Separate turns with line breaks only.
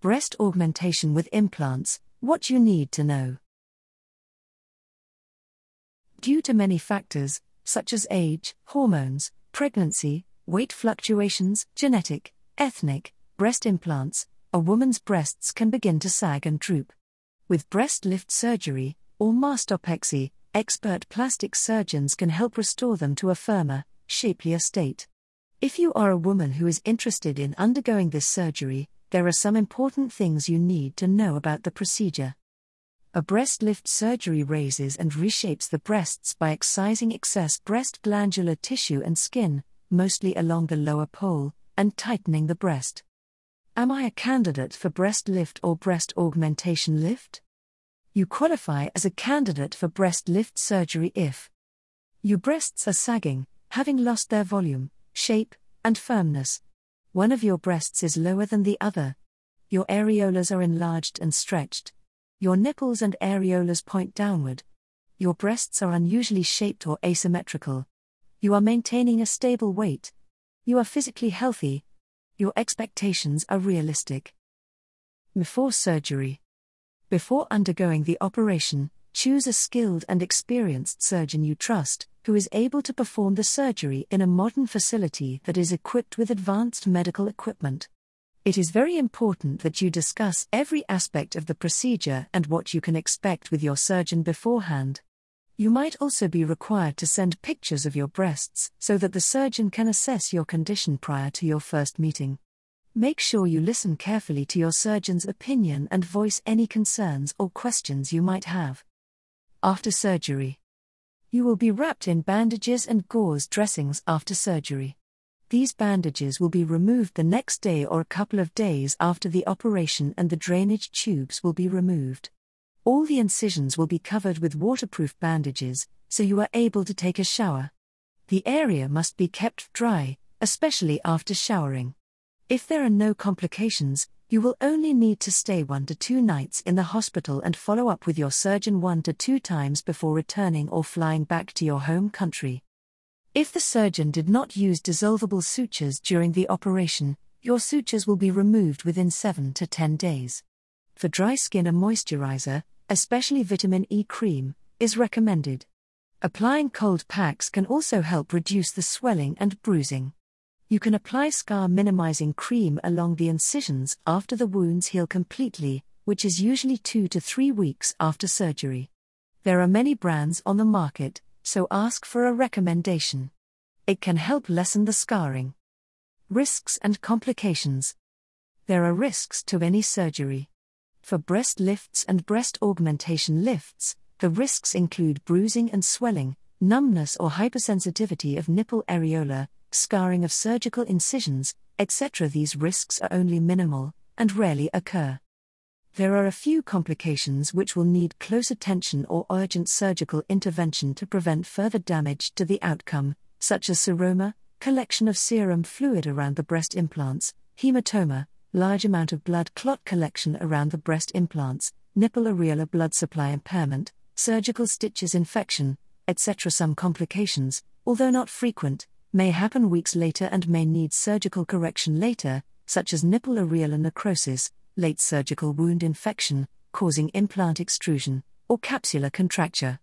Breast augmentation with implants What you need to know. Due to many factors, such as age, hormones, pregnancy, weight fluctuations, genetic, ethnic, breast implants, a woman's breasts can begin to sag and droop. With breast lift surgery, or mastopexy, expert plastic surgeons can help restore them to a firmer, shapelier state. If you are a woman who is interested in undergoing this surgery, there are some important things you need to know about the procedure. A breast lift surgery raises and reshapes the breasts by excising excess breast glandular tissue and skin, mostly along the lower pole, and tightening the breast. Am I a candidate for breast lift or breast augmentation lift? You qualify as a candidate for breast lift surgery if your breasts are sagging, having lost their volume, shape, and firmness. One of your breasts is lower than the other. Your areolas are enlarged and stretched. Your nipples and areolas point downward. Your breasts are unusually shaped or asymmetrical. You are maintaining a stable weight. You are physically healthy. Your expectations are realistic. Before surgery. Before undergoing the operation, choose a skilled and experienced surgeon you trust, who is able to perform the surgery in a modern facility that is equipped with advanced medical equipment. It is very important that you discuss every aspect of the procedure and what you can expect with your surgeon beforehand. You might also be required to send pictures of your breasts so that the surgeon can assess your condition prior to your first meeting. Make sure you listen carefully to your surgeon's opinion and voice any concerns or questions you might have. After surgery, you will be wrapped in bandages and gauze dressings after surgery. These bandages will be removed the next day or a couple of days after the operation, and the drainage tubes will be removed. All the incisions will be covered with waterproof bandages, so you are able to take a shower. The area must be kept dry, especially after showering. If there are no complications, you will only need to stay one to two nights in the hospital and follow up with your surgeon one to two times before returning or flying back to your home country. If the surgeon did not use dissolvable sutures during the operation, your sutures will be removed within 7 to 10 days. For dry skin, a moisturizer, especially vitamin E cream, is recommended. Applying cold packs can also help reduce the swelling and bruising. You can apply scar minimizing cream along the incisions after the wounds heal completely, which is usually 2 to 3 weeks after surgery. There are many brands on the market, so ask for a recommendation. It can help lessen the scarring. Risks and complications. There are risks to any surgery. For breast lifts and breast augmentation lifts, the risks include bruising and swelling, numbness or hypersensitivity of nipple areola, scarring of surgical incisions, etc. These risks are only minimal and rarely occur. There are a few complications which will need close attention or urgent surgical intervention to prevent further damage to the outcome, such as seroma, collection of serum fluid around the breast implants, hematoma, large amount of blood clot collection around the breast implants, nipple areola blood supply impairment, surgical stitches infection, etc. Some complications, although not frequent, may happen weeks later and may need surgical correction later, such as nipple areolar necrosis, late surgical wound infection, causing implant extrusion, or capsular contracture.